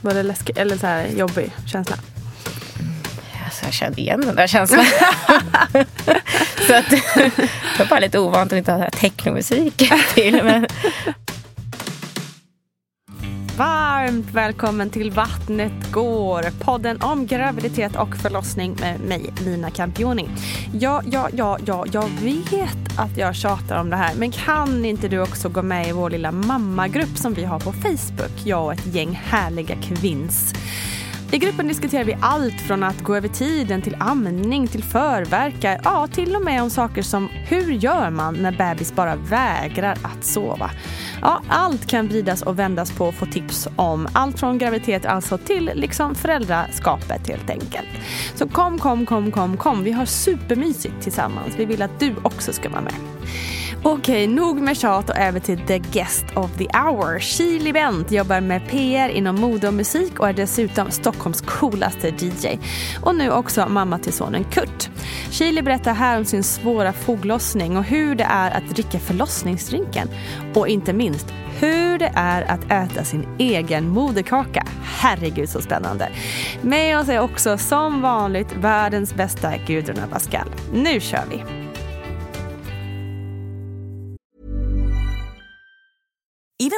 Var det läskigt eller så här jobbig känsla? Alltså, jag kände igen den där känslan. så att, det var bara lite ovant att inte ha technomusik till. Men... Varmt välkommen till Vattnet går. Podden om graviditet och förlossning med mig, Lina Campioni. Ja, ja, ja, ja, jag vet att jag tjatar om det här. Men kan inte du också gå med i vår lilla mammagrupp som vi har på Facebook? Jag och ett gäng härliga kvinns. I gruppen diskuterar vi allt från att gå över tiden till amning, till förverkar, ja till och med om saker som hur gör man när bebis bara vägrar att sova? Ja, allt kan vridas och vändas på och få tips om allt från graviditet alltså till liksom föräldraskapet helt enkelt. Så kom, kom, kom, kom, kom. Vi har supermysigt tillsammans. Vi vill att du också ska vara med. Okej, nog med tjat och över till the guest of the hour. Chili Bent jobbar med PR inom mode och musik och är dessutom Stockholms coolaste DJ. Och nu också mamma till sonen Kurt. Chili berättar här om sin svåra foglossning och hur det är att dricka förlossningsdrinken. Och inte minst hur det är att äta sin egen moderkaka. Herregud så spännande. Med oss är också som vanligt världens bästa Gudrun Abascal. Nu kör vi!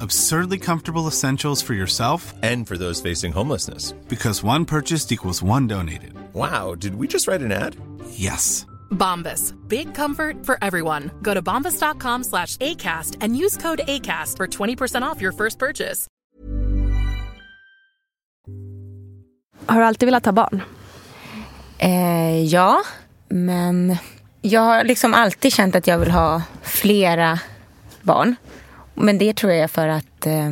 Absurdly comfortable essentials for yourself And for those facing homelessness. because one purchased equals one donated. Wow, did we just write an ad? Yes. Bombas. Big comfort for everyone. Go to bombas.com slash ACAST and use code ACAST for 20% off your first purchase. Har du alltid velat ha barn? Eh, ja, men jag har liksom alltid känt att jag vill ha flera barn. Men det tror jag är för att eh,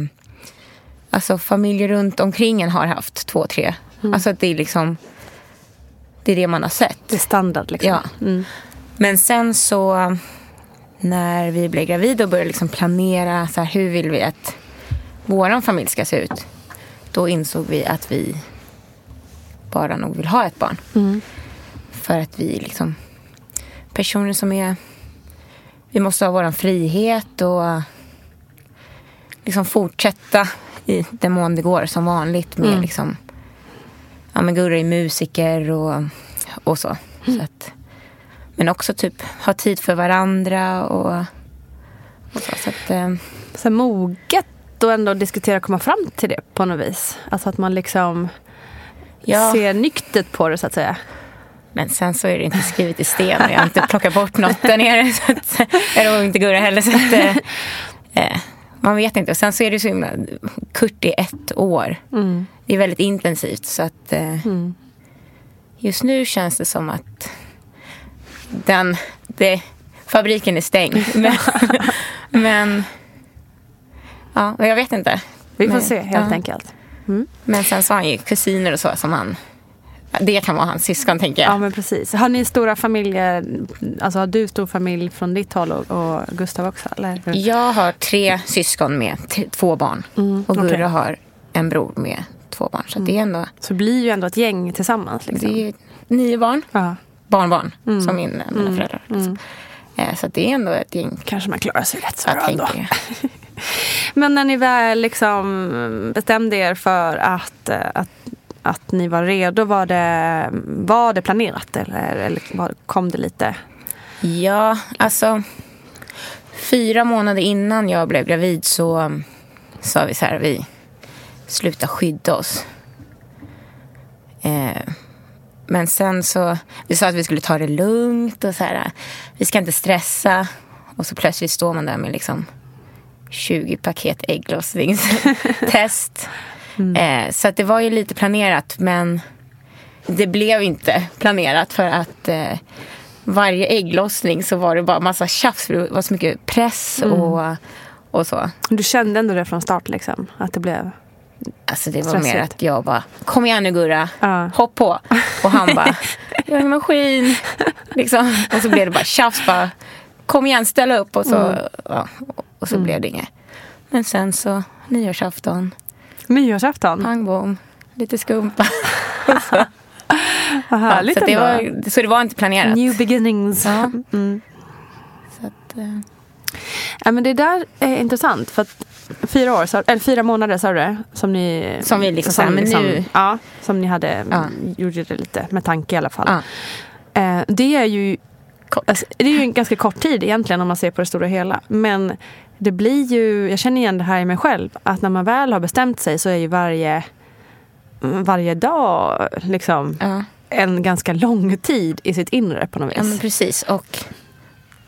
alltså familjer runt omkring en har haft två, tre. Alltså att det är liksom det är det man har sett. Det är standard liksom. Ja. Men sen så när vi blev gravida och började liksom planera så här, hur vill vi att vår familj ska se ut. Då insåg vi att vi bara nog vill ha ett barn. För att vi liksom personer som är vi måste ha vår frihet och liksom fortsätta i den mån det går som vanligt med liksom ja men Gurra är musiker och, och så. så att, men också typ ha tid för varandra och, och så. så att, eh, Så moget och ändå diskutera och komma fram till det på något vis. Alltså att man liksom Ja. ser nyktert på det så att säga. men sen så är det inte skrivet i sten och jag har inte plockat bort något där nere. Så att, eller inte Gurra heller. Så att, eh, eh, man vet inte. Och sen så är det så himla... Kurt är ett år. det är väldigt intensivt. Så att eh, Mm. just nu känns det som att den, det, fabriken är stängd. Men, men ja, jag vet inte. Vi får Men- se helt ja. enkelt. Men sen så har han ju kusiner och så som han... Det kan vara hans syskon tänker jag. Ja men precis. Har ni stora familjer, alltså har du stor familj från ditt håll och, och Gustav också? Eller? Jag har tre syskon med två barn. Mm, och Gurra. Mm. har en bror med två barn. Så det är ändå Så det blir ju ändå ett gäng tillsammans. Liksom. det är nio barn. Ja, Barnbarn Mm. som min, mina föräldrar. Liksom. Eh, Så det är ändå ett gäng. kanske man klarar sig rätt så bra ändå. Men när ni väl liksom bestämde er för att, eh, att, att ni var redo, var det, var det planerat eller, eller kom det lite? Ja, alltså. Fyra månader innan jag blev gravid så sa vi så här, vi slutar skydda oss. Eh, men sen så, vi sa att vi skulle ta det lugnt och så här, vi ska inte stressa. Och så plötsligt står man där med liksom 20 paket ägglossningstest. Eh, så det var ju lite planerat men det blev inte planerat för att eh, varje ägglossning så var det bara massa tjafs. för Det var så mycket press och, och så. Du kände ändå det från start liksom? Att det blev... Alltså det var mer Stressigt. att jag bara, kom igen nu Gurra, Ja. hopp på. Och han bara, jag är en maskin. Liksom. Och så blev det bara tjafs, bara, kom igen ställa upp. Och så, ja, och så blev det inget. Men sen så, nyårsafton, Nyårsafton? pang bom, lite skumpa. Vad härligt så, det var, så det var inte planerat. New beginnings. Ja. Mm. Så att, eh, Ja, men det där är intressant. För att fyra, år, sa- eller fyra månader sa du det? Som ni, Som vi liksom sa, men nu- Ja, som ni hade, Ja. gjorde det lite med tanke i alla fall. ja. Eh, det är ju. Alltså, det är ju en ganska kort tid egentligen om man ser på det stora hela. Men det blir ju, jag känner igen det här i mig själv, att när man väl har bestämt sig så är ju varje, varje dag liksom Ja. en ganska lång tid i sitt inre på något vis. Ja, men precis. Och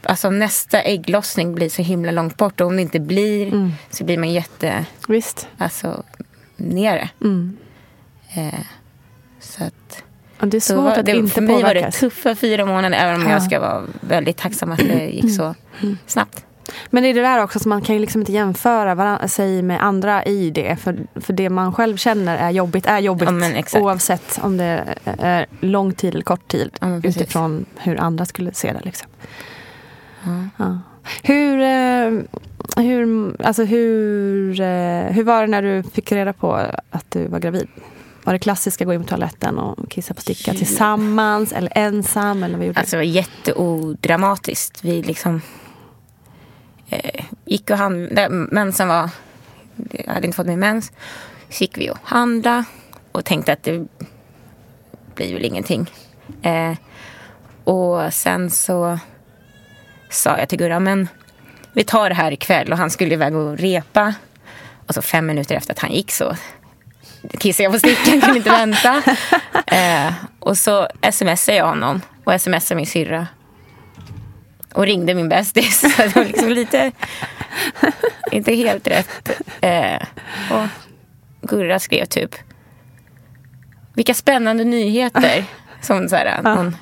alltså, nästa ägglossning blir så himla långt bort. Och om det inte blir Mm. så blir man jätte, Visst. alltså, nere. Mm. Eh, så att, Och det är svårt var, att det, inte för mig var det påverkas. tuffa fyra månader. Även om Ja. jag ska vara väldigt tacksam att det gick så Mm. snabbt. Men det är det där också, så man kan ju liksom inte jämföra sig med andra i det. För, för det man själv känner är jobbigt är jobbigt Ja, oavsett om det är lång tid eller kort tid. Ja, utifrån hur andra skulle se det. Liksom. Ja. Ja. Hur, eh, hur, alltså hur, eh, hur var det när du fick reda på att du var gravid? Var det klassiska gå in på toaletten och kissa på sticka tillsammans eller ensam? Eller vad gjorde Alltså det var jätteodramatiskt. Vi liksom eh, gick och handlade. Mensen var... Jag hade inte fått min mens. Så gick vi och handlade och tänkte att det blir väl ingenting. Eh, och sen så sa jag till Gurra, men vi tar det här ikväll. Och han skulle iväg och repa. Och så fem minuter efter att han gick så kissade jag på stickan, kunde inte vänta. Eh, och så smsade jag honom och smsade min syrra. Och ringde min bästis. Så det var liksom lite... inte helt rätt. Eh, och Gurra skrev typ... Vilka spännande nyheter. Som så här, någon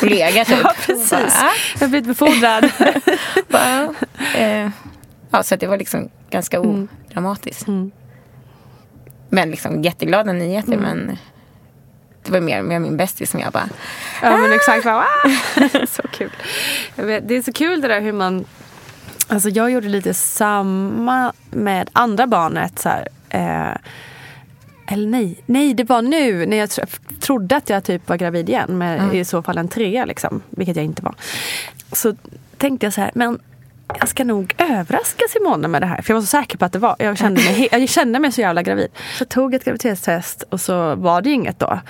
kollega typ. Ja, precis. Bara, Jag har blivit befordrad. bara, eh, ja, så det var liksom ganska odramatiskt. Mm. Men liksom jätteglada nyheter. Men det var mer med min bästis som jag bara... Ja men exakt. Bara, ah! så kul. Vet, det är så kul det där hur man... Alltså jag gjorde lite samma med andra barnet. Så här, eh, eller nej, nej det var nu när jag tro, trodde att jag typ var gravid igen. Med i så fall en trea liksom. Vilket jag inte var. Så tänkte jag så här, men jag ska nog överraska Simone med det här. För jag var så säker på att det var. Jag kände mig, jag kände mig så jävla gravid. Så jag tog ett graviditetstest och så var det inget då.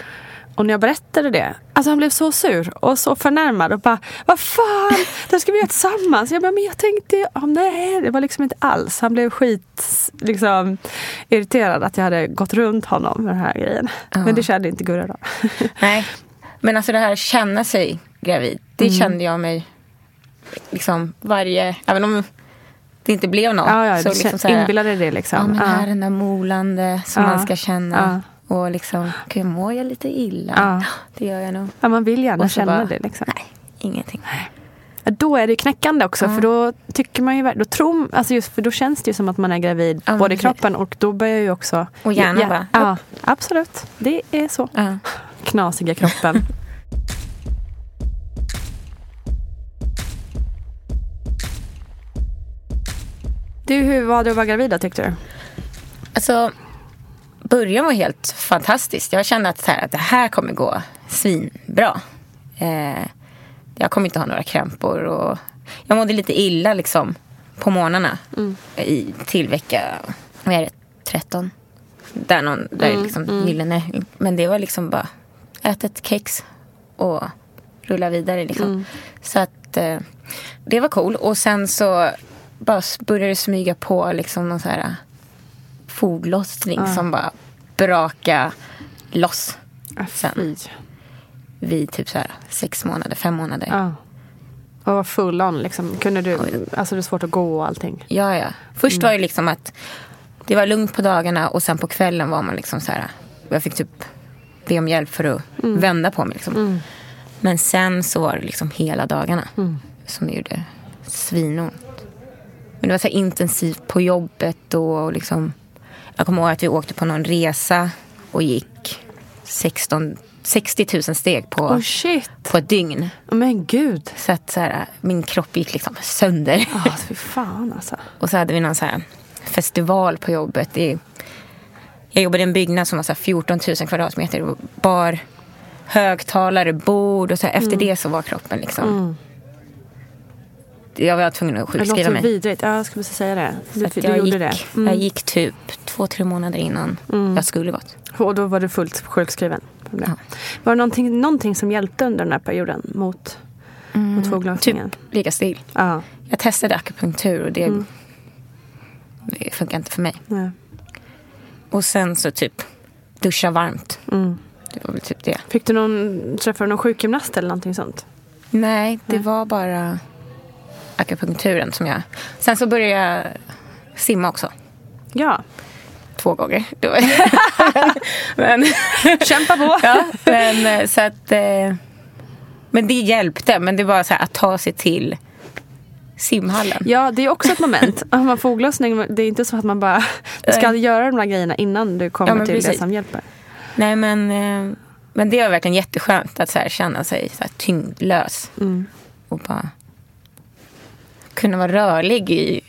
Och när jag berättade det, alltså han blev så sur och så förnärmad och bara Vad fan, det ska vi göra tillsammans. Jag bara, men jag tänkte, oh, nej det var liksom inte alls. Han blev skit liksom, irriterad att jag hade gått runt honom med den här grejen. Men det kände inte Gurra då. Nej. Men alltså det här känna sig gravid. Det Mm. kände jag mig liksom varje... Även om det inte blev något. Ja, ja, så du liksom så här, inbillade det liksom. Ja, men det här Ja. är den där molande som Ja. man ska känna. Och liksom, gud, mår jag lite illa? Ja. Det gör jag nog. Ja, man vill gärna känna bara, det. Liksom. Nej, ingenting. Ja, Då är det knäckande också, Ja. för då tycker man ju då tror, alltså just för då känns det ju som att man är gravid, Ja, både i kroppen och då börjar ju också... Och hjärnan ja, bara, Ja, absolut. Det är så. Knasiga kroppen. du, hur var det att vara gravid då, tyckte du? Alltså, början var helt fantastiskt. Jag kände att, här, att det här kommer gå svinbra. Eh, jag kommer inte ha några krämpor. Och jag mådde lite illa liksom, på morgnarna i, till vecka vad är det, 13. Där, någon, där liksom gyllene. Men det var liksom bara äta ett kex och rulla vidare. Liksom. Så att eh, det var cool. Och sen så bara började det smyga på liksom någon så här foglossning som bara braka loss. Sen Fy. vid typ så här sex månader, fem månader. Ja. Och var full on liksom. Kunde du, alltså det är svårt att gå och allting. Ja, ja. Först var det liksom att det var lugnt på dagarna och sen på kvällen var man liksom så här. Jag fick typ be om hjälp för att vända på mig. Liksom. Men sen så var det liksom hela dagarna som det gjorde svinont. Men det var så intensivt på jobbet och liksom. Jag kommer ihåg att vi åkte på någon resa och gick 16, 60 000 steg på, Oh på ett dygn. Men gud. Så att så här, min kropp gick liksom sönder. Ah, fy fan alltså. Och så hade vi någon så här festival på jobbet. I, jag jobbade i en byggnad som var så här 14 000 kvadratmeter. Bar, högtalare, bord och så här. Efter Mm. det så var kroppen liksom... Jag var tvungen att Det sjukskriva låter mig. vidrigt. Ja, jag skulle precis säga det. Du, du jag, gjorde gick, det. Mm. jag gick typ två, tre månader innan jag skulle gått. Och då var du fullt sjukskriven. det. Var det någonting, någonting som hjälpte under den här perioden mot, mot foglossningen? Typ ligga still. Ja. Jag testade akupunktur och det, Mm. det funkar inte för mig. Nej. Och sen så typ duscha varmt. Mm. Det var väl typ det. Fick du någon, träffade du någon sjukgymnast eller någonting sånt? Nej, det var bara akupunkturen som jag... Sen så började jag simma också. Ja. Två gånger. Det men, Kämpa på! ja, men eh, så att... eh, Men det hjälpte. Men det var så här att ta sig till simhallen. Ja, det är också ett moment. Har man foglossning, det är inte så att man bara du ska göra de där grejerna innan du kommer Ja, till det precis. som hjälper. Nej, men, eh, men det var verkligen jätteskönt att så här, känna sig så här, tyngdlös. Mm. Och bara kunna vara rörlig i,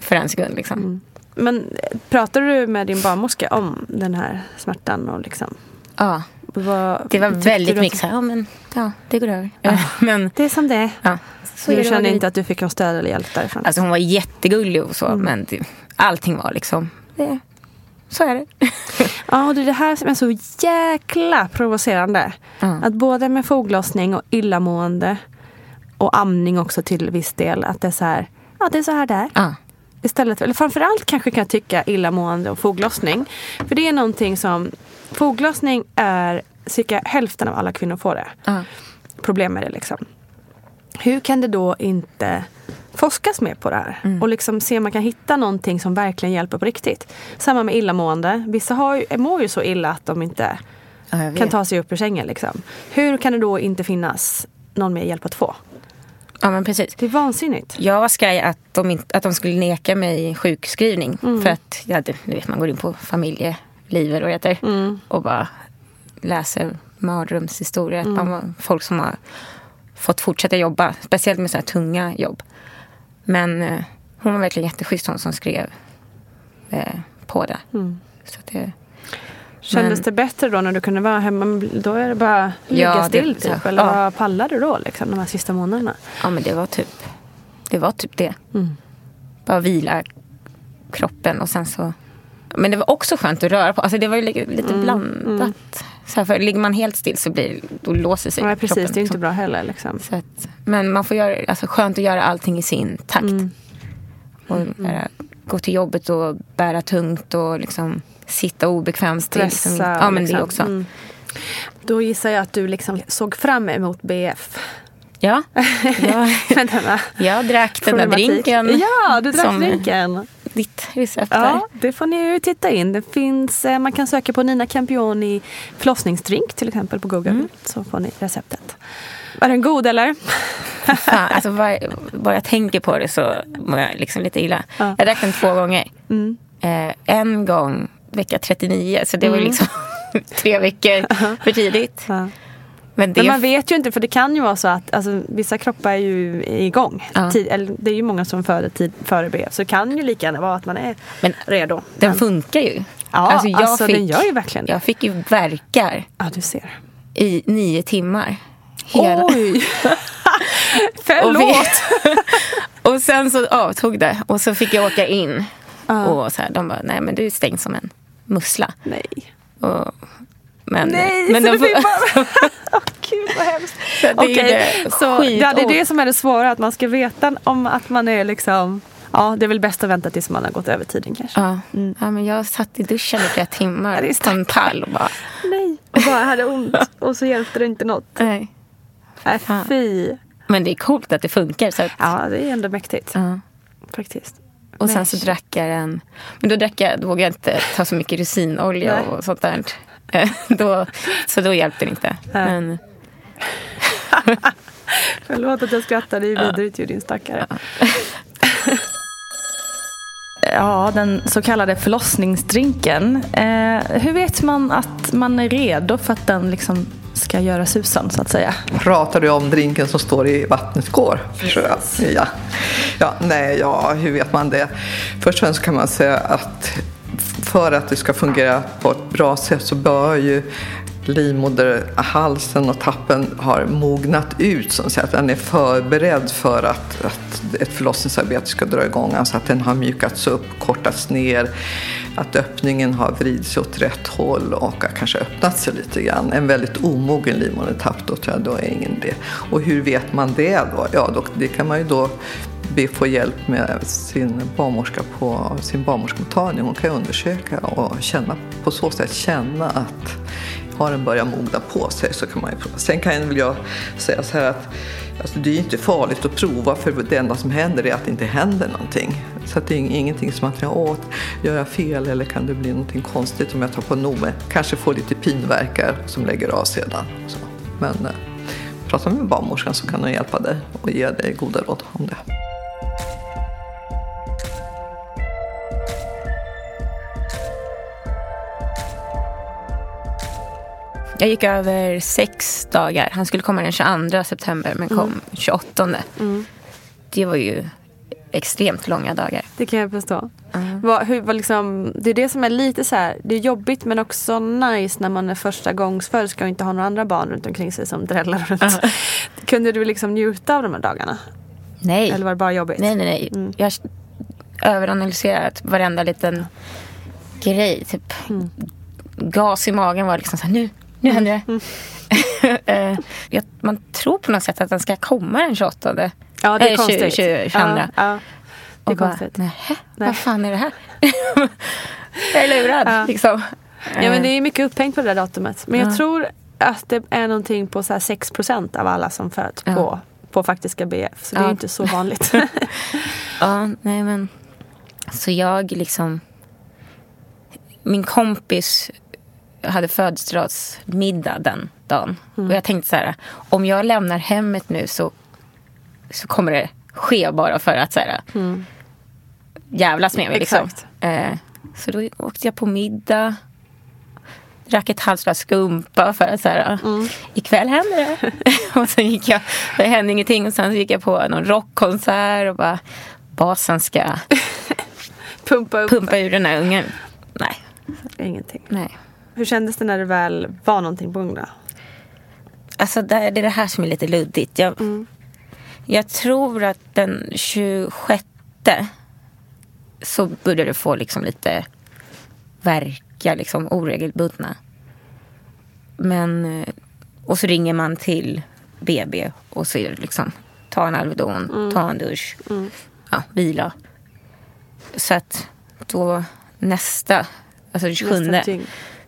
för en sekund. Liksom. Mm. Men eh, pratar du med din barnmorska om den här smärtan? Och liksom, Ja, vad, det var väldigt mycket så här, ja men ja, det går över. men Det är som det är. ja, Så du kände inte att du fick någon stöd eller hjälp därifrån? Alltså hon var jättegullig och Mm. så, men det, allting var liksom, det, så är det. Ja, och det är det här som är så jäkla provocerande. Ja. Att både med foglossning och illamående och amning också till viss del. Att det är så här, ja det är så här det är. Ja, Istället, eller framförallt kanske kan jag tycka illamående och foglossning. För det är någonting som, foglossning är cirka hälften av alla kvinnor får det. ja. Problem med det liksom. Hur kan det då inte forskas mer på det här? Mm. Och liksom se om man kan hitta någonting som verkligen hjälper på riktigt. Samma med illamående. Vissa har ju, mår ju så illa att de inte ja kan ta sig upp ur sängen. Liksom. Hur kan det då inte finnas någon mer hjälp att få? Ja men precis. Det är vansinnigt. Jag var skraj att de, inte, att de skulle neka mig sjukskrivning. Mm. För att hade, du vet, man går in på familjelivet och heter Mm. och bara läser mardrömshistorier. Att man var folk som har fått fortsätta jobba. Speciellt med så här tunga jobb. Men eh, hon var verkligen jätteschysst hon som skrev eh, på det. Mm. Så det Kändes Men- det bättre då när du kunde vara hemma? Då är det bara ligga Ja, det- still typ? Eller ja. vad pallade du då liksom, de här sista månaderna? Ja men det var typ det. Var typ det. Mm. Bara vila kroppen och sen så. Men det var också skönt att röra på. Alltså det var ju lite Mm, blandat. Så här, för ligger man helt still så blir då låser sig Nej, precis, kroppen. det är inte liksom. bra heller. Liksom. Så att, men man får göra, alltså skönt att göra allting i sin takt. Mm. Och bara, gå till jobbet och bära tungt och liksom sitta obekvämt. Är Stressa. Liksom, ja men liksom. det också. Mm. Då gissar jag att du liksom såg fram emot BF. Ja, ja. Med denna jag drack den där drinken. Ja, du drack drinken. ditt recept där. Ja, det får ni ju titta in. Det finns, eh, man kan söka på Nina Campioni förlossningsdrink till exempel på Google. Mm. Så får ni receptet. Var den god eller? Fan, alltså bara, bara jag tänker på det så mår jag liksom lite illa. Ja. Jag drack den två gånger. Mm. Eh, en gång vecka 39, så det var liksom tre veckor för tidigt. Men det Men man vet ju inte för det kan ju vara så att alltså, vissa kroppar är ju igång. Ja. Tid, eller, det är ju många som föder tid före B. Så det kan ju lika gärna vara att man är Men redo. den Men- funkar ju. Ja, Alltså, alltså, jag fick- den gör ju verkligen det. Jag fick ju verkar Ja, du ser. i nio timmar. Hela. Oj! Och, Förlåt! vi, och sen så avtog det och så fick jag åka in. Och så här, de bara, nej men du är stängd som en mussla. Nej. Och, men, Nej, men så de det får- bara... Gud vad hemskt. Så det är Okej, det så ja, det är det som är det svåra. Att man ska veta om att man är liksom... Ja, det är väl bäst att vänta tills man har gått över tiden kanske. Ja. ja, men jag satt i duschen i flera Ja, timmar är på en pall och bara, Nej. Och bara hade ont och så hjälpte det inte något. nej. Nej, Fan. fy. Men det är coolt att det funkar. Så att, Ja, det är ändå mäktigt. ja. Faktiskt. Och sen så drack jag den. Men då drack jag, då vågade jag inte ta så mycket resinolja Nej. och sånt där. Eh, då, så då hjälpte det inte. Men, Förlåt att jag skrattar, det är vidrigt ju din stackare. Ja, den så kallade förlossningsdrinken. Eh, hur vet man att man är redo för att den liksom ska göra susen så att säga? Pratar du om drinken som står i vattnet går? Jag. Ja. Ja, nej, ja, hur vet man det? Först och främst kan man säga att för att det ska fungera på ett bra sätt så bör ju livmoderhalsen och tappen har mognat ut, så. Att den är förberedd för att, att ett förlossningsarbete ska dra igång. Alltså att den har mjukats upp, kortats ner, att öppningen har vridit sig åt rätt håll och har kanske öppnat sig lite grann. En väldigt omogen livmodertapp, då tror jag då är ingen det. Och hur vet man det då? Ja, då, det kan man ju då be få hjälp med sin barnmorska på sin barnmorskemottagning. Hon kan undersöka och känna, på så sätt känna att har den börjat mogna på sig så kan man ju prova. Sen kan jag säga så här att alltså det är inte farligt att prova för det enda som händer är att det inte händer någonting. Så att det är ingenting som att jag åt, gör jag fel eller kan det bli någonting konstigt om jag tar på Nome? Kanske får lite pinverkar som lägger av sedan. Så. Men eh, prata med barnmorskan så kan hon hjälpa dig och ge dig goda råd om det. Jag gick över sex dagar. Han skulle komma den 22 september men kom 28. Det var ju extremt långa dagar. Det kan jag förstå. Vad, hur, vad liksom, det är det som är lite så här, det är jobbigt men också nice när man är första gångsföderska och inte har några andra barn runt omkring sig som dräller runt. Kunde du liksom njuta av de här dagarna? Nej. Eller var det bara jobbigt? Nej, nej, nej. Mm. Jag har överanalyserat varenda liten grej. Typ gas i magen var liksom så här, nu, nu händer det. Eh, jag, man tror på något sätt att den ska komma den 28. Ja, det är Eh, konstigt. 20, 20, 22. Ja, ja. Det är och bara, konstigt. nej, Nej. vad fan är det här? jag är lurad Ja. liksom. Ja men det är mycket upphängt på det där datumet. Men jag Ja. tror att det är någonting på så här 6 av alla som föds på, på faktiska BF. Så det är inte så vanligt. Ja, nej men. Så jag liksom. Min kompis hade födelsedagsmiddag den dagen. Mm. Och jag tänkte så här. Om jag lämnar hemmet nu så, så kommer det ske bara för att så här, jävlas med mig. Liksom. Mm. Eh, så då åkte jag på middag. Drack ett halvt glas skumpa för att så här, Mm. ikväll händer det. och sen gick jag, det hände ingenting. Och sen gick jag på någon rockkonsert och bara, basen ska Pumpa upp. pumpa ur den här ungen. Nej, Ingenting. nej. Hur kändes det när det väl var någonting på gång då? Alltså det är det här som är lite luddigt. Jag, Mm. jag tror att den 26 så började det få liksom lite verka liksom oregelbundna. Men, eh, och så ringer man till BB och så är det liksom ta en Alvedon, ta en dusch, ja, vila. Så att då nästa, alltså 27 Nästa dygn.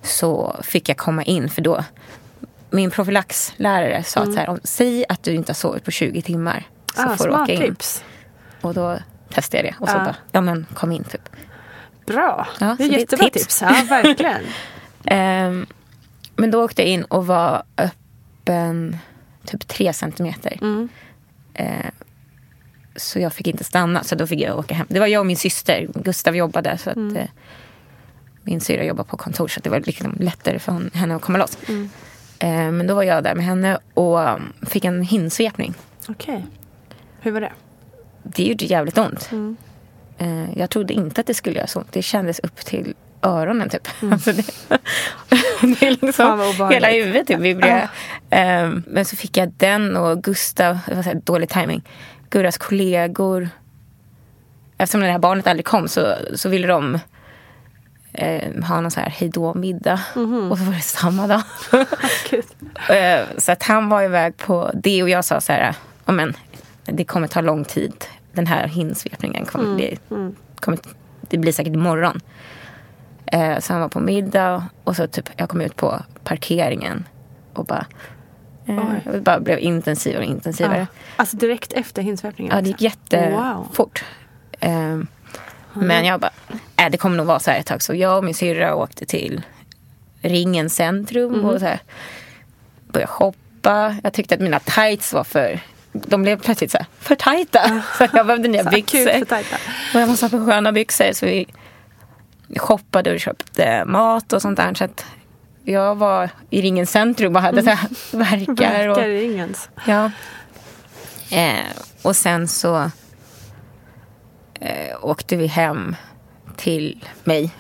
Så fick jag komma in för då min profylaxlärare sa att så här, om, säg att du inte har sovit på 20 timmar så Ah, får du åka in. tips. Och då testade jag det. Och så Ja. bara, ja men kom in typ. Bra. Ja, det är så det är jättebra tips. tips. Ja, verkligen. Ehm, men då åkte jag in och var öppen typ tre centimeter. Mm. Eh, så jag fick inte stanna, så då fick jag åka hem. Det var jag och min syster. Gustav jobbade, så att Mm. Min syra jobbar på kontor så det var liksom lättare för hon, henne att komma loss. Mm. Eh, men då var jag där med henne och um, fick en hinsvepning. Okej. Hur var det? Det gjorde jävligt ont. Mm. Eh, jag trodde inte att det skulle göra så ont. Det kändes upp till öronen typ. Mm. Alltså det, det är liksom hela huvudet typ vibrerade. Eh, men så fick jag den och Gustav, det var så här dålig timing. Gurras kollegor. Eftersom det här barnet aldrig kom så, så ville de eh, ha någon så här hejdå-middag. Mhm. Och så var det samma dag. Eh, så att han var iväg på det och jag sa så här, "Ja, men det kommer ta lång tid. Den här hinsvepningen kommer, Mm, det, kommer, det blir säkert imorgon. Eh, så han var på middag och så typ jag kom ut på parkeringen och bara, eh, det bara blev intensivare och intensivare. Ja. Alltså direkt efter hinsvepningen? Ja, det gick jättefort. Men jag bara, äh, det kommer nog vara så här ett tag. Så jag och min syrra åkte till Ringens centrum Mhm. och så här, började shoppa. Jag tyckte att mina tights var för... De blev plötsligt så här, för tajta. Så jag behövde nya Så byxor. tajta. Och jag måste ha för sköna byxor. Så vi shoppade och köpte mat och sånt där. Så att jag var i Ringens centrum och hade så här verkar. Och, Verkar i ingens. Ja. Eh, och sen så eh, åkte vi hem till mig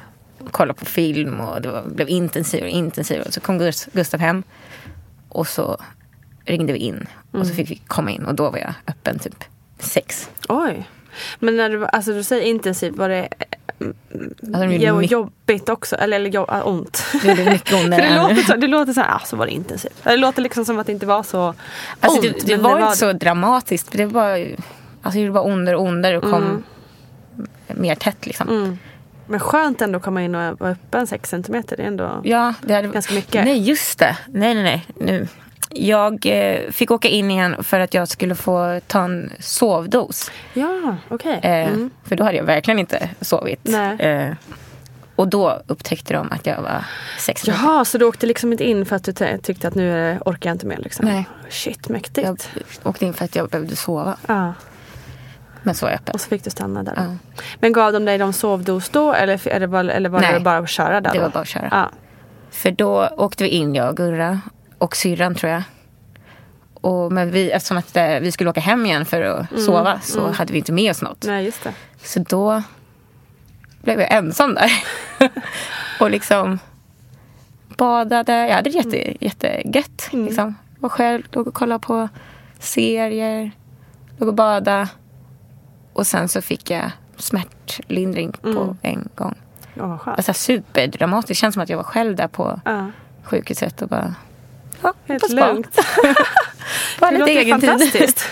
kollade på film och det var, blev intensivare och intensivare. Så kom Gus- Gustav hem och så ringde vi in och så fick vi komma in och då var jag öppen typ sex. Oj. Men när du, alltså du säger intensivt, var det Alltså, det, jobbigt också? Eller, eller jo, äh, ont? det gjorde mycket För ondare det låter, så, det låter så här, ah, så var det intensivt. Det låter liksom som att det inte var så Alltså, ont. det, det men var inte så dramatiskt. Det var, alltså, det gjorde bara ondare och ondare och kom mer tätt liksom. Mm. Men skönt ändå att komma in och vara öppen 6 centimeter. Det är ändå Ja, det hade... ganska mycket. Nej, just det. Nej, nej, nej. Nu. Jag eh, fick åka in igen för att jag skulle få ta en sovdos. Ja, okej. Eh, Mm. För då hade jag verkligen inte sovit. Nej. Eh, och då upptäckte de att jag var 16 Jaha, så du åkte liksom inte in för att du tyckte att nu orkar jag inte mer? Liksom. Nej. Shit, mäktigt. Jag åkte in för att jag behövde sova. Ja. Men så öppen. Och så fick du stanna där. Ja. Men gav de dig någon sovdos då eller, eller, var, eller var Nej. det bara att köra där Det då? var bara att köra. Ja. För då åkte vi in, jag och Gurra och syrran tror jag. Och, men vi, eftersom att eh, vi skulle åka hem igen för att sova så hade vi inte med oss något. Nej, just det. Så då blev jag ensam där. och liksom badade. Jag hade det jätte, jättegött. Liksom. Var själv, låg och kollade på serier. Låg och badade. Och sen så fick jag smärtlindring på en gång. Åh, vad skönt. Alltså superdramatiskt. Det känns som att jag var själv där på Ja. sjukhuset och bara... Ja, Helt lugnt. Bara Det lite låter egen tid. fantastiskt.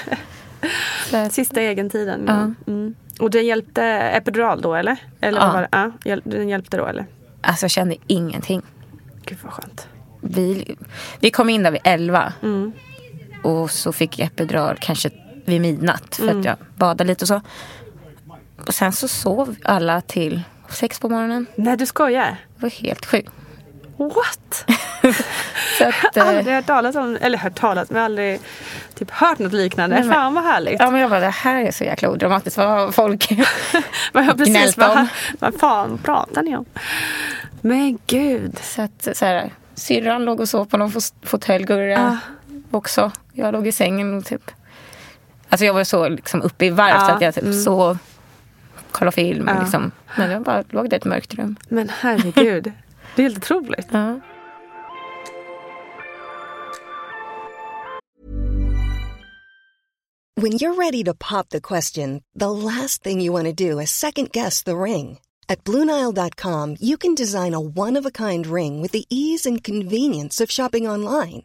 Så att- Sista egentiden. Ja. Mm. Och den hjälpte epidural då eller? eller Ja. vad var det? Ja, den hjälpte då eller? Alltså jag kände ingenting. Gud vad skönt. Vi, vi kom in där vid elva. Mm. Och så fick jag epidural kanske vid midnatt. För Mm. att jag badade lite och så. Och sen så sov alla till sex på morgonen. Nej du skojar? Det var helt sjukt. What? Så att, eh, aldrig hört talas om, eller hört talas men aldrig typ hört något liknande. Nej, men- Fan vad härligt. ja, men jag bara, det här är så jäkla odramatiskt. Vad har folk Men ja, precis, gnällt vad, om? vad fan pratar ni om? Men gud. Så att så här, syrran låg och sov på någon fåtölj, Ah. också. Jag låg i sängen och typ... Alltså jag var så liksom uppe i varv så Ah, att jag typ mm. sov, kollade film. Ah. Liksom. Men jag bara låg där i ett mörkt rum. Men herregud. Det är helt otroligt. Ja. When you're ready to pop the question, the last thing you want to do is second guess the ring. At Bluenile.com, you can design a one of a kind ring with the ease and convenience of shopping online.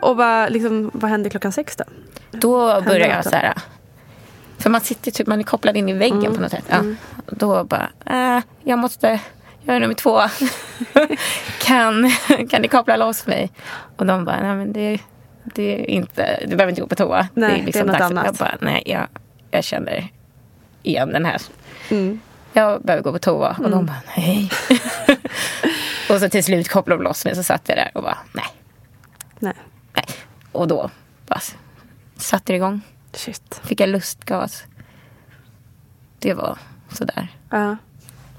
Och vad, liksom, vad hände klockan sex då? Då började jag något så här... För man sitter typ, man är kopplad in i väggen Mm. på något sätt. Ja. Mm. Då bara, äh, jag måste göra nummer två. kan, kan ni koppla loss mig? Och de bara, nej men det, det är inte, du behöver inte gå på toa. Nej, det är något dags. annat. Jag bara, nej jag, jag känner igen den här. Mm. Jag behöver gå på toa. Och Mm. de bara, nej. och så till slut kopplade de loss mig. Så satt jag där och bara, nej. Nej. Nej. Och då bara satte det igång. Shit. Fick jag lustgas. Det var sådär. Ja.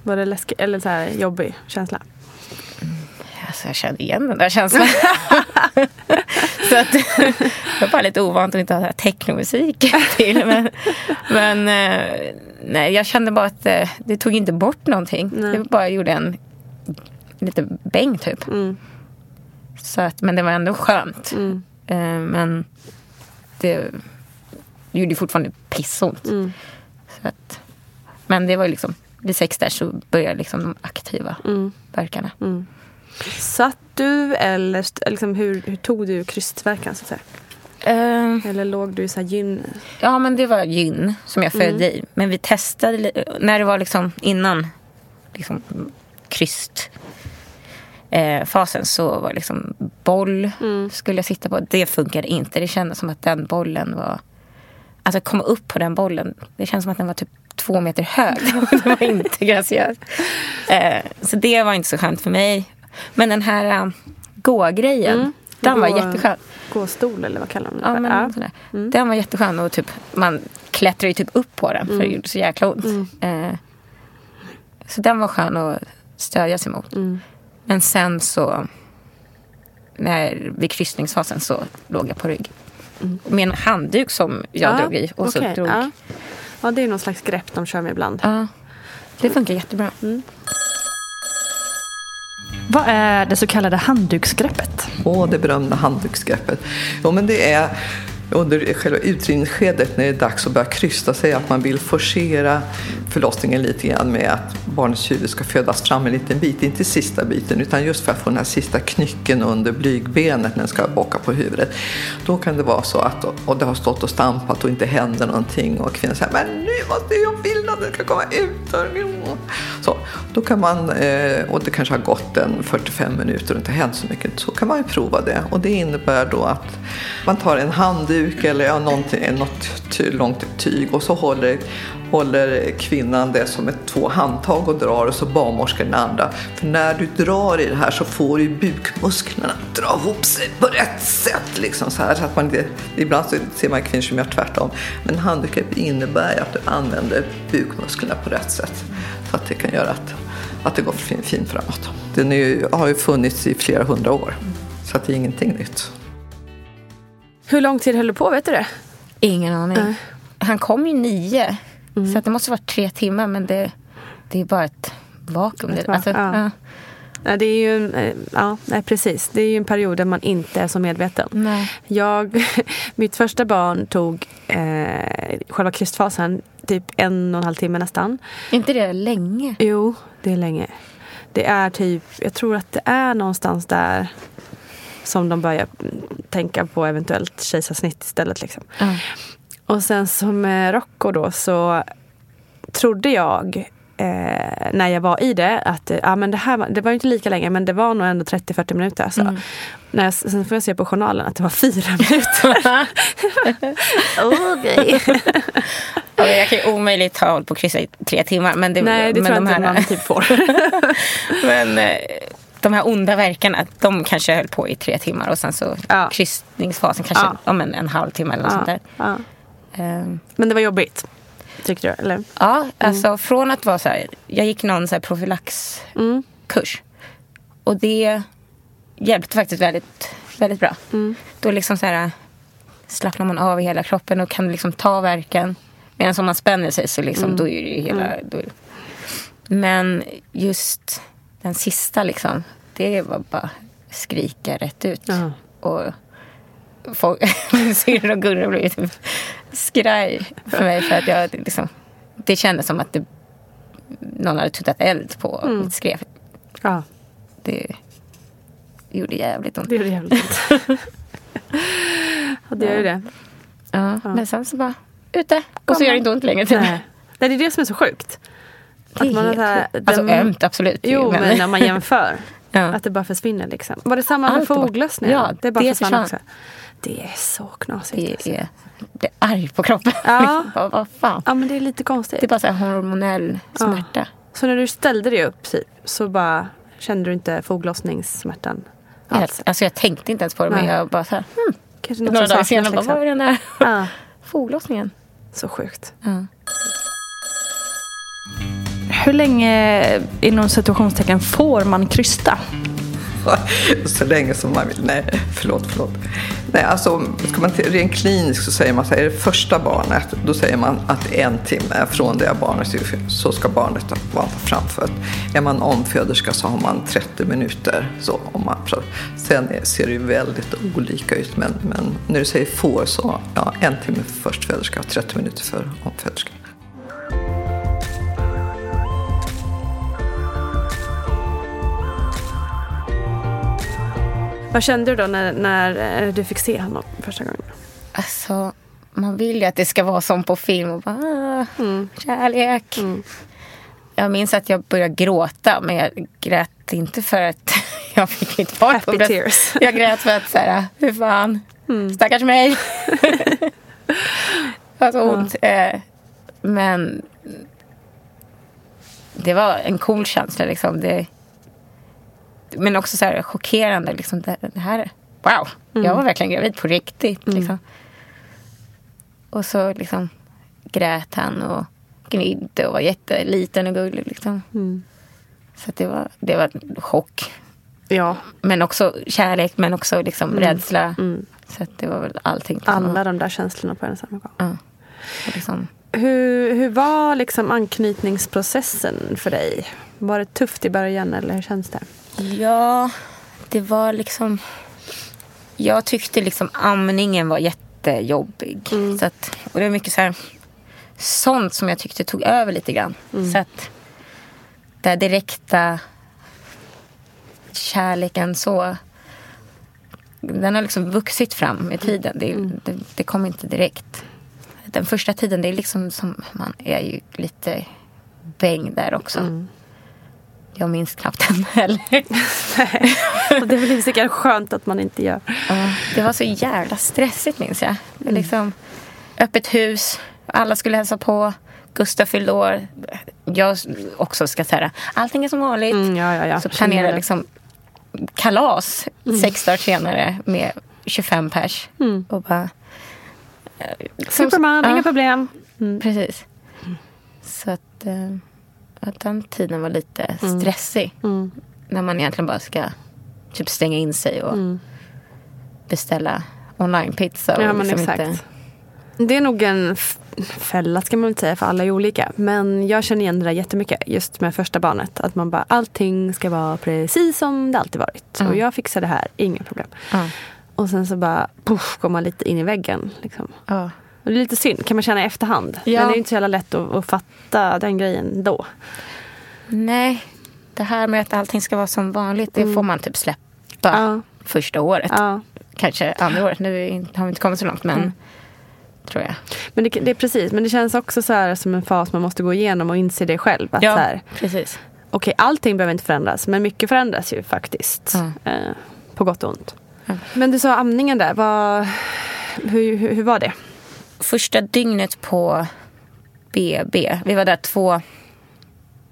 Var det läskigt eller så här jobbig känsla? Alltså jag kände igen den där känslan. så att, det var bara lite ovant att inte ha technomusik till. Men, men eh, nej, jag kände bara att eh, det tog inte bort någonting. Nej. Det bara gjorde en lite bäng typ. Mm. Så att, men det var ändå skönt. Eh, men det gjorde fortfarande pissont. Mm. Så att, men det var ju liksom, vid sex där så började liksom de aktiva Mm. verkarna. Mm. Satt du eller liksom, hur, hur tog du krystverkan? Så att säga? Eh, Eller låg du i så här gyn? Ja, men det var gyn som jag födde Mm. i. Men vi testade när det var liksom innan liksom, kryst eh, fasen så var liksom boll Mm. skulle jag sitta på. Det funkade inte. Det kändes som att den bollen var... Alltså komma upp på den bollen. Det kändes som att den var typ två meter hög. det var inte graciöst. Eh, så det var inte så skönt för mig. Men den här äh, gå-grejen, Mm. den var Gå- jätteskön. Gåstol eller vad kallar de det Ja, men sådär. Den var jätteskön och typ, man klättrar ju typ upp på den för det Mm. gjorde så jäkla ont. Mm. Eh, så den var skön att stödja sig mot. Mm. Men sen så, när, vid kryssningsfasen så låg jag på rygg. Med en handduk som jag Ja, drog i och så okej, drog. Ja. ja, det är någon slags grepp de kör med ibland. Ja, det funkar jättebra. Vad är det så kallade handduksgreppet? Åh, det berömda handduksgreppet. Jo, men det är under själva utdrivningsskedet när det är dags att börja krysta sig att man vill forcera förlossningen lite grann med att barnets huvud ska födas fram en liten bit, inte sista biten utan just för att få den här sista knycken under blygbenet när den ska bocka på huvudet. Då kan det vara så att och det har stått och stampat och inte händer någonting och kvinnan säger men nu måste jag vill att den ska komma ut. Så, då kan man, eh, och det kanske har gått en 45 minuter och inte hänt så mycket, så kan man ju prova det. Och det innebär då att man tar en handduk eller ja, något ty, långt tyg och så håller, håller kvinnan det som ett två handtag och drar och så barnmorskan den andra. För när du drar i det här så får ju bukmusklerna dra ihop sig på rätt sätt. Liksom så här, så att man, ibland så ser man kvinnor som gör tvärtom. Men handduken innebär att du använder bukmusklerna på rätt sätt. Så att det kan göra att, att det går fint, framåt. Den är ju, har ju funnits i flera hundra år. Så att det är ingenting nytt. Hur lång tid höll du på? Vet du det? Ingen aning. Nej. Han kom ju nio. Mm. Så det måste vara tre timmar. Men det, det är bara ett vakuum. Ett Det- alltså, ja. ja. Nej, det är ju eh, ja, nej, precis. Det är ju en period där man inte är så medveten. Nej. Jag, mitt första barn tog eh, själva krystfasen typ en och en halv timme nästan. Är inte det länge? Jo, det är länge. Det är typ, jag tror att det är någonstans där som de börjar mm, tänka på eventuellt kejsarsnitt istället. Liksom. Ja. Och sen som med Rocco då så trodde jag eh, när jag var i det att eh, ja, men det, här var, det var inte lika länge men det var nog ändå 30-40 minuter. Alltså. Mm. När jag, sen får jag se på journalen att det var fyra minuter. Okej. Ja, jag kan ju omöjligt ha hållit på kryssa i tre timmar. Men det, Nej, det men tror jag de inte här, man typ får. Men eh, de här onda verkarna, de kanske höll på i tre timmar. Och sen så Ja. kryssningsfasen kanske Ja. om en, en halvtimme eller något sånt där. ja. Ehm, Men det var jobbigt. Tyckte du? Eller? Ja, alltså från att vara så här, jag gick någon så här profylaxkurs. Och det hjälpte faktiskt väldigt, väldigt bra. Då liksom så här slappnar man av i hela kroppen och kan liksom ta verken. Medan om man spänner sig så liksom, då är det ju hela... Då är Men just den sista liksom, det var bara skrika rätt ut. Ja. Och folk, min syrra och Gurra blev typ skraj för mig för att jag liksom, det kändes som att det, någon hade tuttat eld på mitt skrev. Ja, Det gjorde jävligt ont. det gjorde jävligt ont. ja, det gör ju det. Ja, Men sen så bara, ute. Och så gör det inte ont längre. Till. Nej. Nej, det är det som är så sjukt. Är man har här- sjukt. Alltså den- ömt absolut. Jo, men när man jämför. Ja. Att det bara försvinner liksom. Var det samma med Allt foglössningen? Ja, det bara det försvann, försvann. också. Det är så knasigt. alltså. det är, det är arg på kroppen. Ja. Bara, vad fan. Ja, men det är lite konstigt. Det är bara så här hormonell smärta. Så när du ställde dig upp typ, så bara kände du inte foglossningssmärtan alls? Alltså jag tänkte inte ens på det men Nej. jag bara så här, hmm. Kanske något Några dagar senare liksom. vad är den där Ja, foglossningen? så sjukt. Ja. Hur länge inom situationstecken får man krysta? Så länge som man vill. Nej, förlåt, förlåt. Nej, alltså, ska man till, rent kliniskt så säger man så här, är det första barnet, då säger man att en timme från det barnet är- så ska barnet vara framfött. Är man omföderska så har man 30 minuter. Så, om man, sen ser det ju väldigt olika ut, men, men när du säger får så ja, en timme för förstföderska och 30 minuter för omföderska. Vad kände du då när, när eh, du fick se honom första gången? Alltså, man vill ju att det ska vara som på film. Och bara, ah, Kärlek. Jag minns att jag började gråta, men jag grät inte för att jag fick mitt barn på Happy bröst. tears. Jag grät för att, så här, hur fan, stackars mig. det så ont. Eh, Men det var en cool känsla. Liksom. Det, men också så här chockerande. Liksom. Det, det här, wow, jag var verkligen gravid på riktigt. Liksom. Och så liksom grät han och gnidde och var jätteliten och gullig. Liksom. Så att det, var, det var en chock. Ja, Men också kärlek, men också liksom rädsla. Så att det var väl allting. Alla de där känslorna på en samma gång. Ja. Liksom, Hur, hur var liksom anknytningsprocessen för dig? Var det tufft i början eller hur känns det? Ja, det var liksom... Jag tyckte liksom amningen var jättejobbig. Så att, och det var mycket så här, sånt som jag tyckte tog över lite grann. Så att det här direkta kärleken så... Den har liksom vuxit fram med tiden. Det, det, det kom inte direkt. Den första tiden, det är liksom som... Man är ju lite bäng där också. Jag minns knappt den heller. Det är väl säkert skönt att man inte gör. Ja, det var så jävla stressigt minns jag. Är Liksom, öppet hus, alla skulle hälsa på. Gustav fyllde år. Jag också ska säga allting är som vanligt. Mm, ja, ja, ja. Så planerade liksom kalas sex dagar senare med 25 pers. Och bara, Superman, Ja. inga problem. Precis. Så att, eh, att den tiden var lite Mm. stressig. Mm. När man egentligen bara ska typ stänga in sig och Mm. beställa online-pizza. Ja, men liksom exakt. inte- Det är nog en fälla ska man väl säga för alla är olika. Men jag känner igen det där jättemycket just med första barnet. Att man bara allting ska vara precis som det alltid varit. Ja. Och jag fixar det här, inga problem. Ja. Och sen så bara puff, går man lite in i väggen. Liksom. Ja. Och det är lite synd kan man känna i efterhand. Ja. Men det är inte så jävla lätt att, att fatta den grejen då. Nej, det här med att allting ska vara som vanligt, det Mm. får man typ släppa Ja. första året. Ja. Kanske andra året. Nu har vi inte kommit så långt, men Mm. tror jag. Men det, det är precis, men det känns också så här som en fas man måste gå igenom och inse det själv. Att Ja, så här, precis. Okej, allting behöver inte förändras, men mycket förändras ju faktiskt. Ja. Eh, på gott och ont. Men du sa amningen där, vad, hur, hur, hur var det? Första dygnet på BB, vi var där två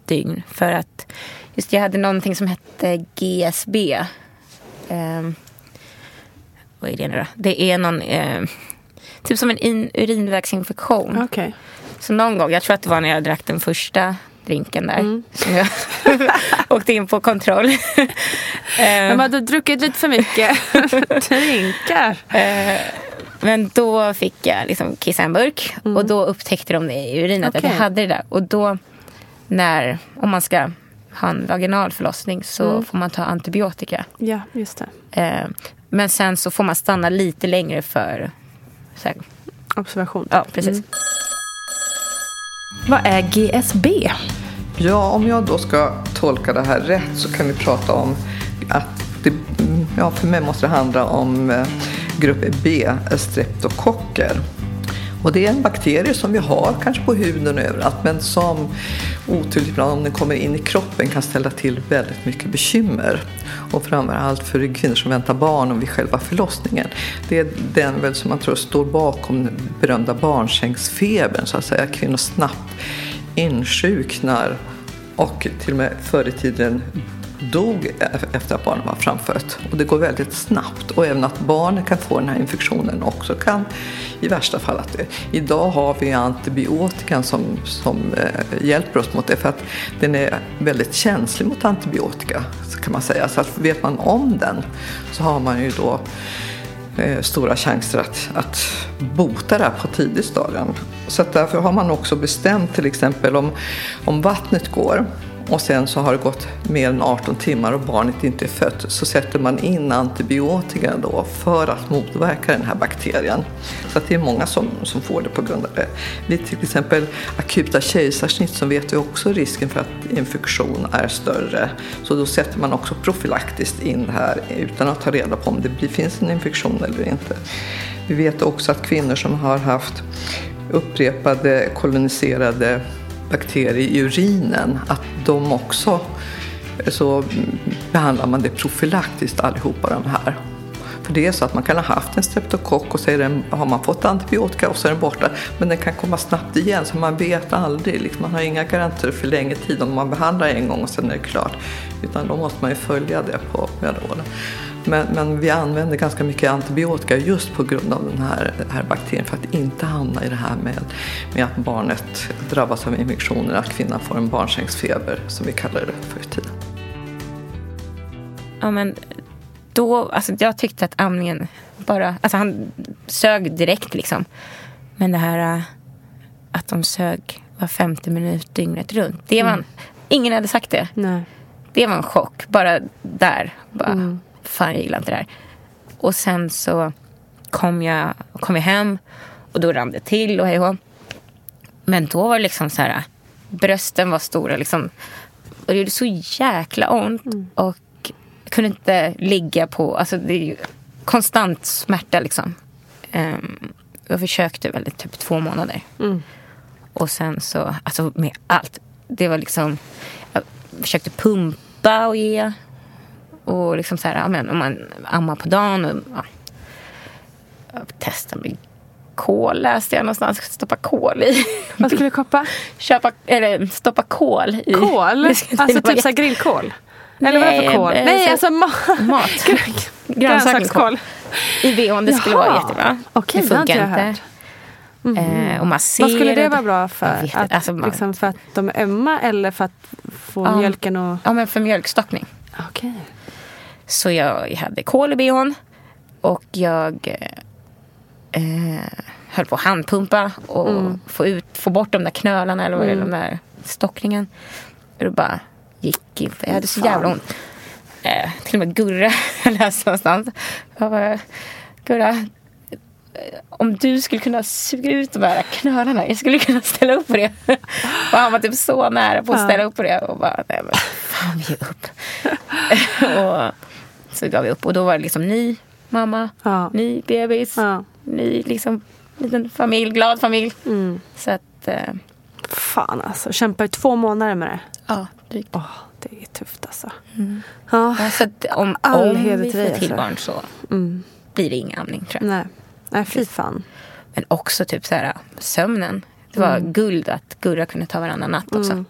dygn för att just jag hade någonting som hette GSB. Ehm, vad är det nu då? Det är någon, ehm, typ som en in, urinvägsinfektion. Okej. Så någon gång, jag tror att det var när jag drack den första drinken där. Mm. Som jag åkte in på kontroll. Men hade druckit lite för mycket drinkar? Men då fick jag liksom kissa en burk och då upptäckte de det i urinet att Mm. Okej. jag hade det där. Och då när, om man ska ha en vaginal förlossning så Mm. får man ta antibiotika. Ja, just det. Eh, men sen så får man stanna lite längre för så här, Observation. Ja, precis. Mm. Vad är GSB? Ja, om jag då ska tolka det här rätt så kan vi prata om att det, mm, ja, för mig måste det handla om eh, grupp B, streptokocker. Och det är en bakterie som vi har kanske på huden och överallt men som oturligt ibland om den kommer in i kroppen kan ställa till väldigt mycket bekymmer. Och framförallt för kvinnor som väntar barn och vid själva förlossningen. Det är den väl som man tror står bakom den berömda barnsängsfebern så att säga. Kvinnor snabbt insjuknar och till och med förr i tiden dog efter att barnet var framfött. Och det går väldigt snabbt. Och även att barnet kan få den här infektionen också kan i värsta fall att det. Idag har vi antibiotikan som, som eh, hjälper oss mot det för att den är väldigt känslig mot antibiotika så kan man säga. Så att vet man om den så har man ju då eh, stora chanser att, att bota det här på tidigt stadium. Så därför har man också bestämt till exempel om, om vattnet går och sen så har det gått mer än 18 timmar och barnet inte är fött så sätter man in antibiotika då för att motverka den här bakterien. Så att det är många som, som får det på grund av det. Vid till exempel akuta kejsarsnitt så vet vi också risken för att infektion är större. Så då sätter man också profylaktiskt in det här utan att ta reda på om det finns en infektion eller inte. Vi vet också att kvinnor som har haft upprepade koloniserade bakterier i urinen, att de också så behandlar man det profylaktiskt allihopa de här. För det är så att man kan ha haft en streptokock och så är den, har man fått antibiotika och så är den borta. Men den kan komma snabbt igen så man vet aldrig. Liksom, man har inga garantier för längre tid om man behandlar en gång och sen är det klart. Utan då måste man ju följa det på väldigt år. Men, men vi använder ganska mycket antibiotika just på grund av den här, den här bakterien för att inte hamna i det här med, med att barnet drabbas av infektioner, att kvinnan får en barnsängsfeber som vi kallar det förr i tiden. Ja, men då, alltså jag tyckte att amningen bara, alltså han sög direkt liksom. Men det här äh, att de sög var 50 minut dygnet runt. Det var, Mm. Ingen hade sagt det. Nej. Det var en chock. Bara där. Bara, Mm. Fan, jag gillar inte det här. Och sen så kom jag, kom jag hem och då rann det till och hej och. Men då var det liksom så här, brösten var stora liksom. Och det gjorde så jäkla ont. Och jag kunde inte ligga på, alltså det är ju konstant smärta liksom. Um, jag försökte väl i typ två månader. Mm. Och sen så, alltså med allt. Det var liksom, jag försökte pumpa och ge. Och liksom så här, ja, men om man ammar på dagen. Och, ja. Jag testade med kol läste jag någonstans. Stoppa kol i. Vad skulle du koppa? Köpa, eller stoppa kol i. Kol? Alltså vara typ så grillkål? Eller vad är det för kål? eh, Nej, så- alltså ma- mat. grönsakskål. I VHn, det skulle vara Jaha. jättebra. Okej, det funkar inte inte. hört. Eh, och masserade. Vad skulle det vara bra för? Att, Alltså, man- liksom för att de är ömma eller för att få Ja. mjölken och... Ja, men för mjölkstockning. Okej. Så jag hade kol i bhn och jag eh, höll på att handpumpa och Mm. få, ut, få bort de där knölarna eller vad det är, Mm. de där stockningen. Och det bara gick inte. Jag hade så jävla ont. Eh, till och med Gurra jag läste någonstans. Jag bara, Gurra, eh, om du skulle kunna suga ut de här knölarna, jag skulle kunna ställa upp på det. Och han var typ så nära på att ställa upp på det. Och bara, nej men fan ger upp. och så gav vi upp. Och då var det liksom ny mamma, Ja. ny bebis, Ja. ny liksom liten familj, glad familj. Mm. Så att, eh, Fan alltså. Kämpa i två månader med det. ja, drygt. Åh, det är tufft alltså. Mm. Ja. Så att om, All om vi till får till alltså. barn så Mm. blir det ingen amning tror jag. Nej. Nej, fy fan. Men också typ så här, sömnen. Det var Mm. guld att Gurra kunde ta varannan natt också. Mm.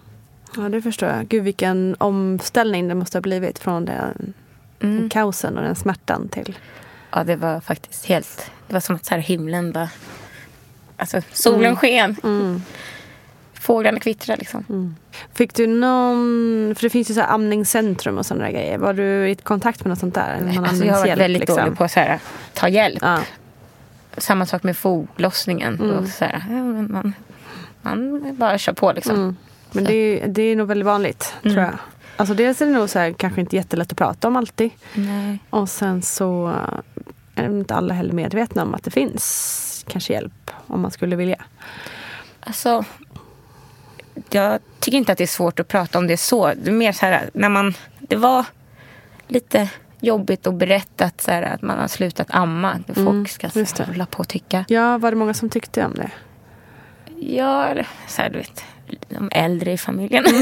Ja, det förstår jag. Gud, vilken omställning det måste ha blivit från den, Mm. kaosen och den smärtan till... Ja, det var faktiskt helt... Det var som att så här himlen bara... Alltså, solen Mm. sken. Mm. Fåglarna kvittrade liksom. Fick du någon... För det finns ju så här amningscentrum och sådana grejer. Var du i kontakt med något sånt där? Någon Alltså, jag har varit väldigt liksom? dålig på att så här, ta hjälp. Ja. Samma sak med foglossningen. Mm. Och så här, man, man bara kör på liksom. Mm. Men det är, det är nog väldigt vanligt, Mm. tror jag. Alltså dels är det nog så här, kanske inte jättelätt att prata om alltid. Nej. Och sen så är inte alla heller medvetna om att det finns kanske hjälp om man skulle vilja. Alltså, jag tycker inte att det är svårt att prata om det så. Det är mer så här, när man... Det var lite jobbigt att berätta att, så här, att man har slutat amma. Folk Mm, ska så här, hålla på och tycka. Ja, var det många som tyckte om det? Ja, så här, du vet, de äldre i familjen.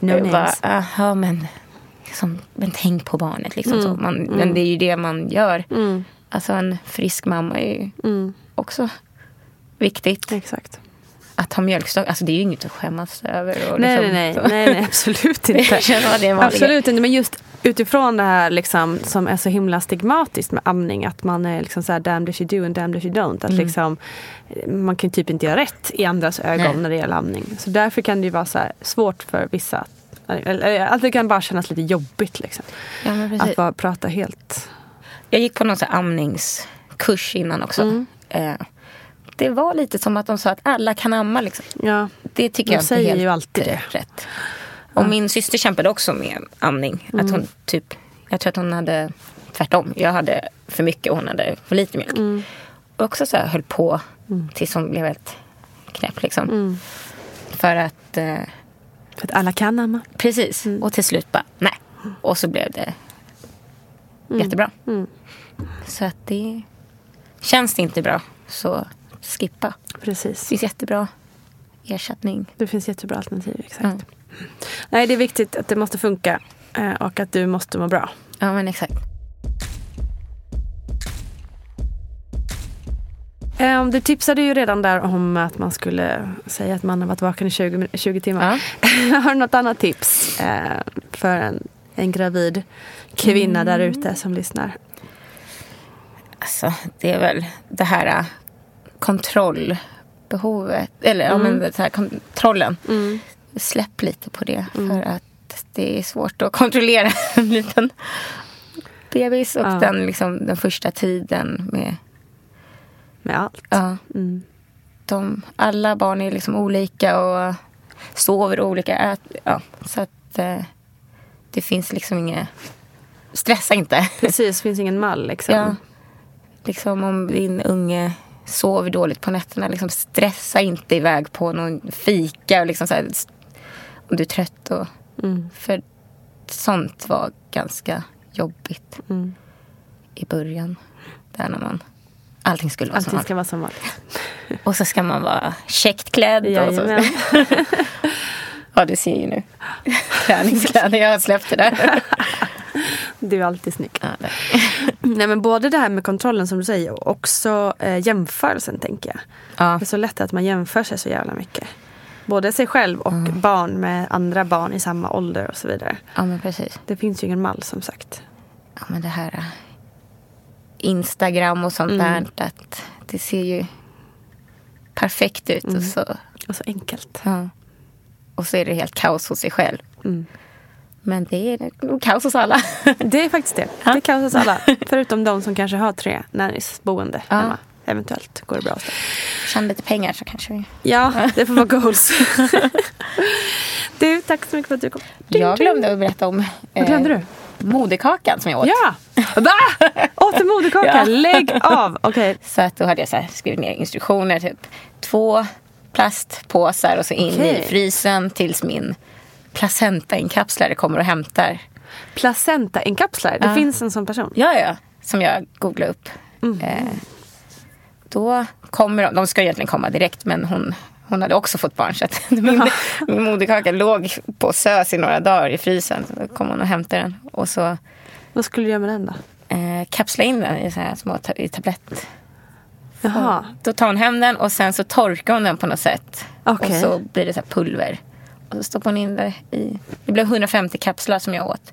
No Jag bara, aha, men, liksom, men tänk på barnet. Liksom, Mm, så. Man, mm. Men det är ju det man gör. Mm. Alltså en frisk mamma är ju Mm. också viktigt. Exakt. Att ha mjölkstock, alltså det är ju inget att skämmas över. Och Nej, liksom, nej, nej, nej, nej, absolut inte. Absolut inte, men just utifrån det här liksom, som är så himla stigmatiskt med amning, att man är liksom så här damned if you do and damned if you don't. Att Mm. liksom, man kan typ inte göra rätt i andras ögon Nej. när det gäller amning. Så därför kan det ju vara så svårt för vissa. att- att det kan bara kännas lite jobbigt liksom. Ja. Att bara prata helt... Jag gick på någon så amningskurs innan också. Mm. Eh, det var lite som att de sa att alla kan amma. Liksom. Ja, Det tycker De jag inte är säger helt ju alltid det. rätt. Och min syster kämpade också med amning. Att hon typ, jag tror att hon hade tvärtom. Jag hade för mycket och hon hade för lite mjölk. Mm. Och också så här höll på tills hon blev helt knäpp. Liksom. Mm. För att, eh, för att alla kan amma. precis. Och till slut bara, nej. Och så blev det jättebra. Mm. Så att det känns det inte bra så skippa. Det Precis. finns jättebra ersättning. Det finns jättebra alternativ. Exakt. Ja. Nej, det är viktigt att det måste funka eh, och att du måste må bra. Ja men exakt. Eh, Du tipsade ju redan där om att man skulle säga att man har varit vaken i 20, min- 20 timmar. har du något annat tips eh, för en, en gravid kvinna där ute som lyssnar? Alltså det är väl det här kontrollbehovet. Eller ja men det här kontrollen. Mm. Släpp lite på det. För att det är svårt att kontrollera en liten bebis. Och Ja. den, liksom, den första tiden med Med allt. Ja. Mm. De, alla barn är liksom olika och sover olika. Ät, ja, så att eh, det finns liksom inget... Stressa inte. Precis, finns ingen mall liksom. Ja. Liksom om din unge sover dåligt på nätterna, liksom stressa inte iväg på någon fika. Och liksom så här, om du är trött. Och, Mm. För sånt var ganska jobbigt Mm. i början. Där när man... Allting skulle vara som Allting vanligt. ska vara som vanligt. Och så ska man vara käckt klädd. Och Jajamän. så. ja, du ser ju nu. Träningskläder, jag har släppt det där. Du är alltid snygg. Ja. Nej, men både det här med kontrollen som du säger och också eh, jämförelsen tänker jag. Ja. Det är så lätt att man jämför sig så jävla mycket. Både sig själv och barn med andra barn i samma ålder och så vidare. ja, men precis. Det finns ju ingen mall som sagt. Ja, men det här äh, Instagram och sånt Mm. där. Att det ser ju perfekt ut. Mm. Och, så, och så enkelt. Ja. Och så är det helt kaos hos sig själv. Mm. Men det är nog kaos hos alla. Det är faktiskt det. Det är kaos hos alla. Förutom de som kanske har tre nannys-boende Ja. hemma. Eventuellt går det bra. Tjäna lite pengar så kanske vi... Ja, det får vara goals. du, tack så mycket för att du kom. Jag glömde att berätta om Vad glömde du? moderkakan som jag åt. Ja! Va? Åt du moderkaka? Ja. Lägg av! Okej. Så att då hade jag så skrivit ner instruktioner. Typ två plastpåsar och så in Okej. i frysen tills min placentainkapslare kommer och hämtar. Placenta-inkapslar. Det Ja. finns en sån person. Ja, ja. Som jag googlade upp. Eh, då kommer de. De ska egentligen komma direkt men hon, hon hade också fått barn. Så att min, min moderkaka låg på SÖS i några dagar i frysen. Så då kom hon och hämtade den. Och så Vad skulle du göra med den då? eh, kapsla in den i så här små ta- i tablett. Jaha. Då tar hon hem den och sen så torkar hon den på något sätt. Okej. Och så blir det så pulver. Och så stoppar hon in det i... Det blev 150 kapslar som jag åt.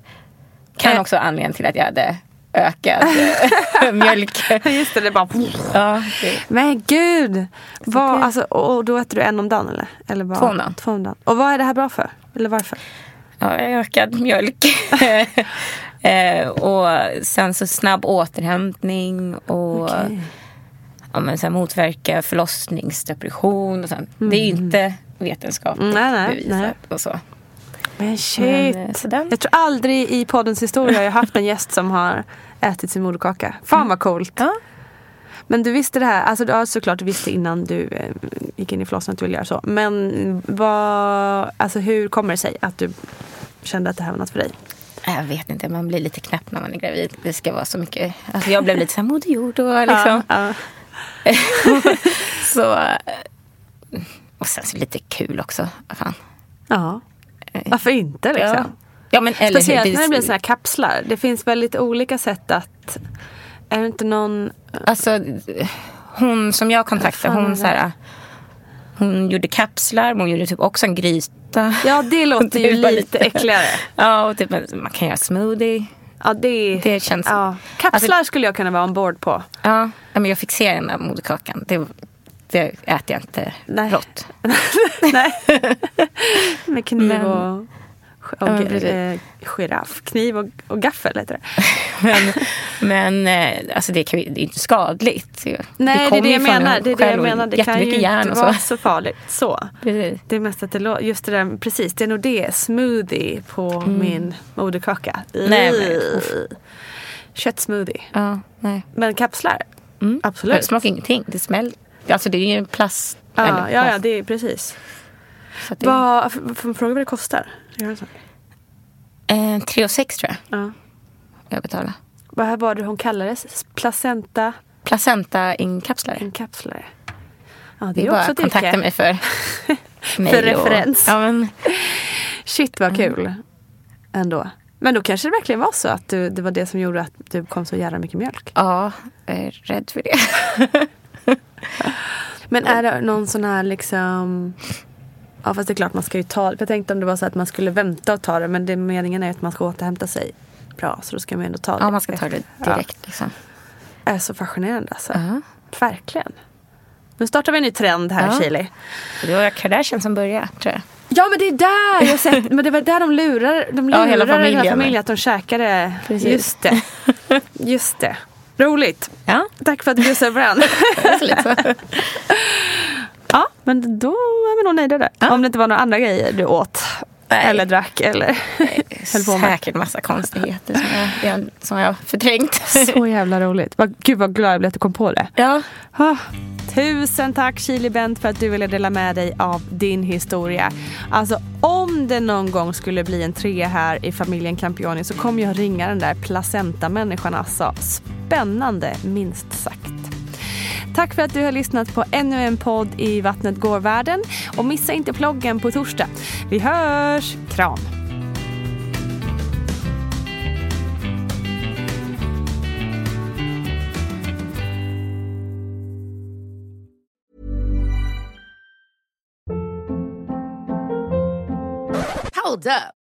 Kan Eh. också vara anledningen till att jag hade ökad eh, mjölk. Just det, det bara... Ja, det, Men gud! Vad, alltså, och då äter du en om dagen eller? eller bara, Två om dagen. Två om dagen. Och vad är det här bra för? Eller varför? ja, ökad mjölk. eh, och sen så snabb återhämtning och Okej. ja, men så här motverka förlossningsdepression. Och sånt. Det är ju inte vetenskapligt Mm, nej, nej, bevisat. nej. Och så. Men shit! Men, eh, så den- jag tror aldrig i poddens historia jag haft en gäst som har ätit sin moderkaka. Fan vad coolt! Ja. Men du visste det här, alltså du har såklart visste innan du eh, gick in i förlossningen att du ville göra så. Men vad, alltså hur kommer det sig att du kände att det här var något för dig? Jag vet inte, man blir lite knäpp när man är gravid. Det ska vara så mycket. Alltså jag blev lite så här moder jord och liksom. Ja, så, eh, och sen så lite kul också. Vad fan. ja. Varför inte liksom? Ja. Ja, men, eller hur? Speciellt när det blir såna här kapslar. Det finns väl lite olika sätt att... Är det inte någon... Alltså, hon som jag kontaktade, hon, så här, hon gjorde kapslar, men hon gjorde typ också en gryta. Ja, det låter ju lite äckligare. Ja, och typ, man kan göra smoothie. Ja, det, Det känns... ja. Kapslar skulle jag kunna vara ombord på. Ja, men jag fick se den där moderkakan. Det, det äter jag inte Nej. rått. Nej. Med kniv Men- och, Ja, eh, giraff. Kniv och, och gaffel heter det. Men, men eh, alltså det, kan, det är inte skadligt. Nej, det, är kommer det jag menar. en Det är det jag menar. Det kan ju inte vara så farligt. Så. Precis. Det är mest att det lå- just det där, precis. Det är nog det. Smoothie på min moderkaka. Mm. Nej, men, Ugh. uff. Köttsmoothie. Ja, nej. Men kapslar? Mm. Absolut. Det smakar ingenting. Det smäller. Alltså det är ju en plast. Ja, eller ja, plast. ja, det är precis. Det, Vad, får man fråga vad det kostar? Eh, 3 och 6 tror jag Ja. jag betalar. Vad var det hon kallades? Placenta Placenta-inkapslare. inkapslare. Ja, det, Det är är bara också att kontakta mig för För mail och- referens. Ja, men, Shit vad kul. Ändå. Men då kanske det verkligen var så att du, det var det som gjorde att du kom så jävla mycket mjölk. ja, jag är rädd för det. Men är det någon sån här liksom... Ja fast det är klart man ska ju ta det. Jag tänkte om det var så att man skulle vänta och ta det. Men det meningen är att man ska återhämta sig bra. Så då ska man ändå ta det. Ja, man ska ta det direkt. Liksom. Ja, är så fascinerande alltså. Ja. Verkligen. Nu startar vi en ny trend här Ja. Chili. Det var Kardashian som började, tror jag. Ja men det är där jag sett, men det var där de lurar, de Ja, hela den här familjen. familjen att de käkade. Precis. Just det. Just det. Roligt. Ja, Tack för att du bjöd över den. Ja, men då är vi nog nöjda där. Om det inte var några andra grejer du åt. Nej. Eller drack eller höll på med. Säkert massa konstigheter som jag, som jag förträngt. Så jävla roligt. Gud vad glad jag blev att du kom på det. Ja, Ah, tusen tack Chili Bent för att du ville dela med dig av din historia. Alltså om det någon gång skulle bli en trea här i familjen Campioni så kommer jag ringa den där placenta-människan alltså. Spännande minst sagt. Tack för att du har lyssnat på ännu en podd i Vattnet går-världen. Och missa inte ploggen på torsdag. Vi hörs! Kram! Hold up.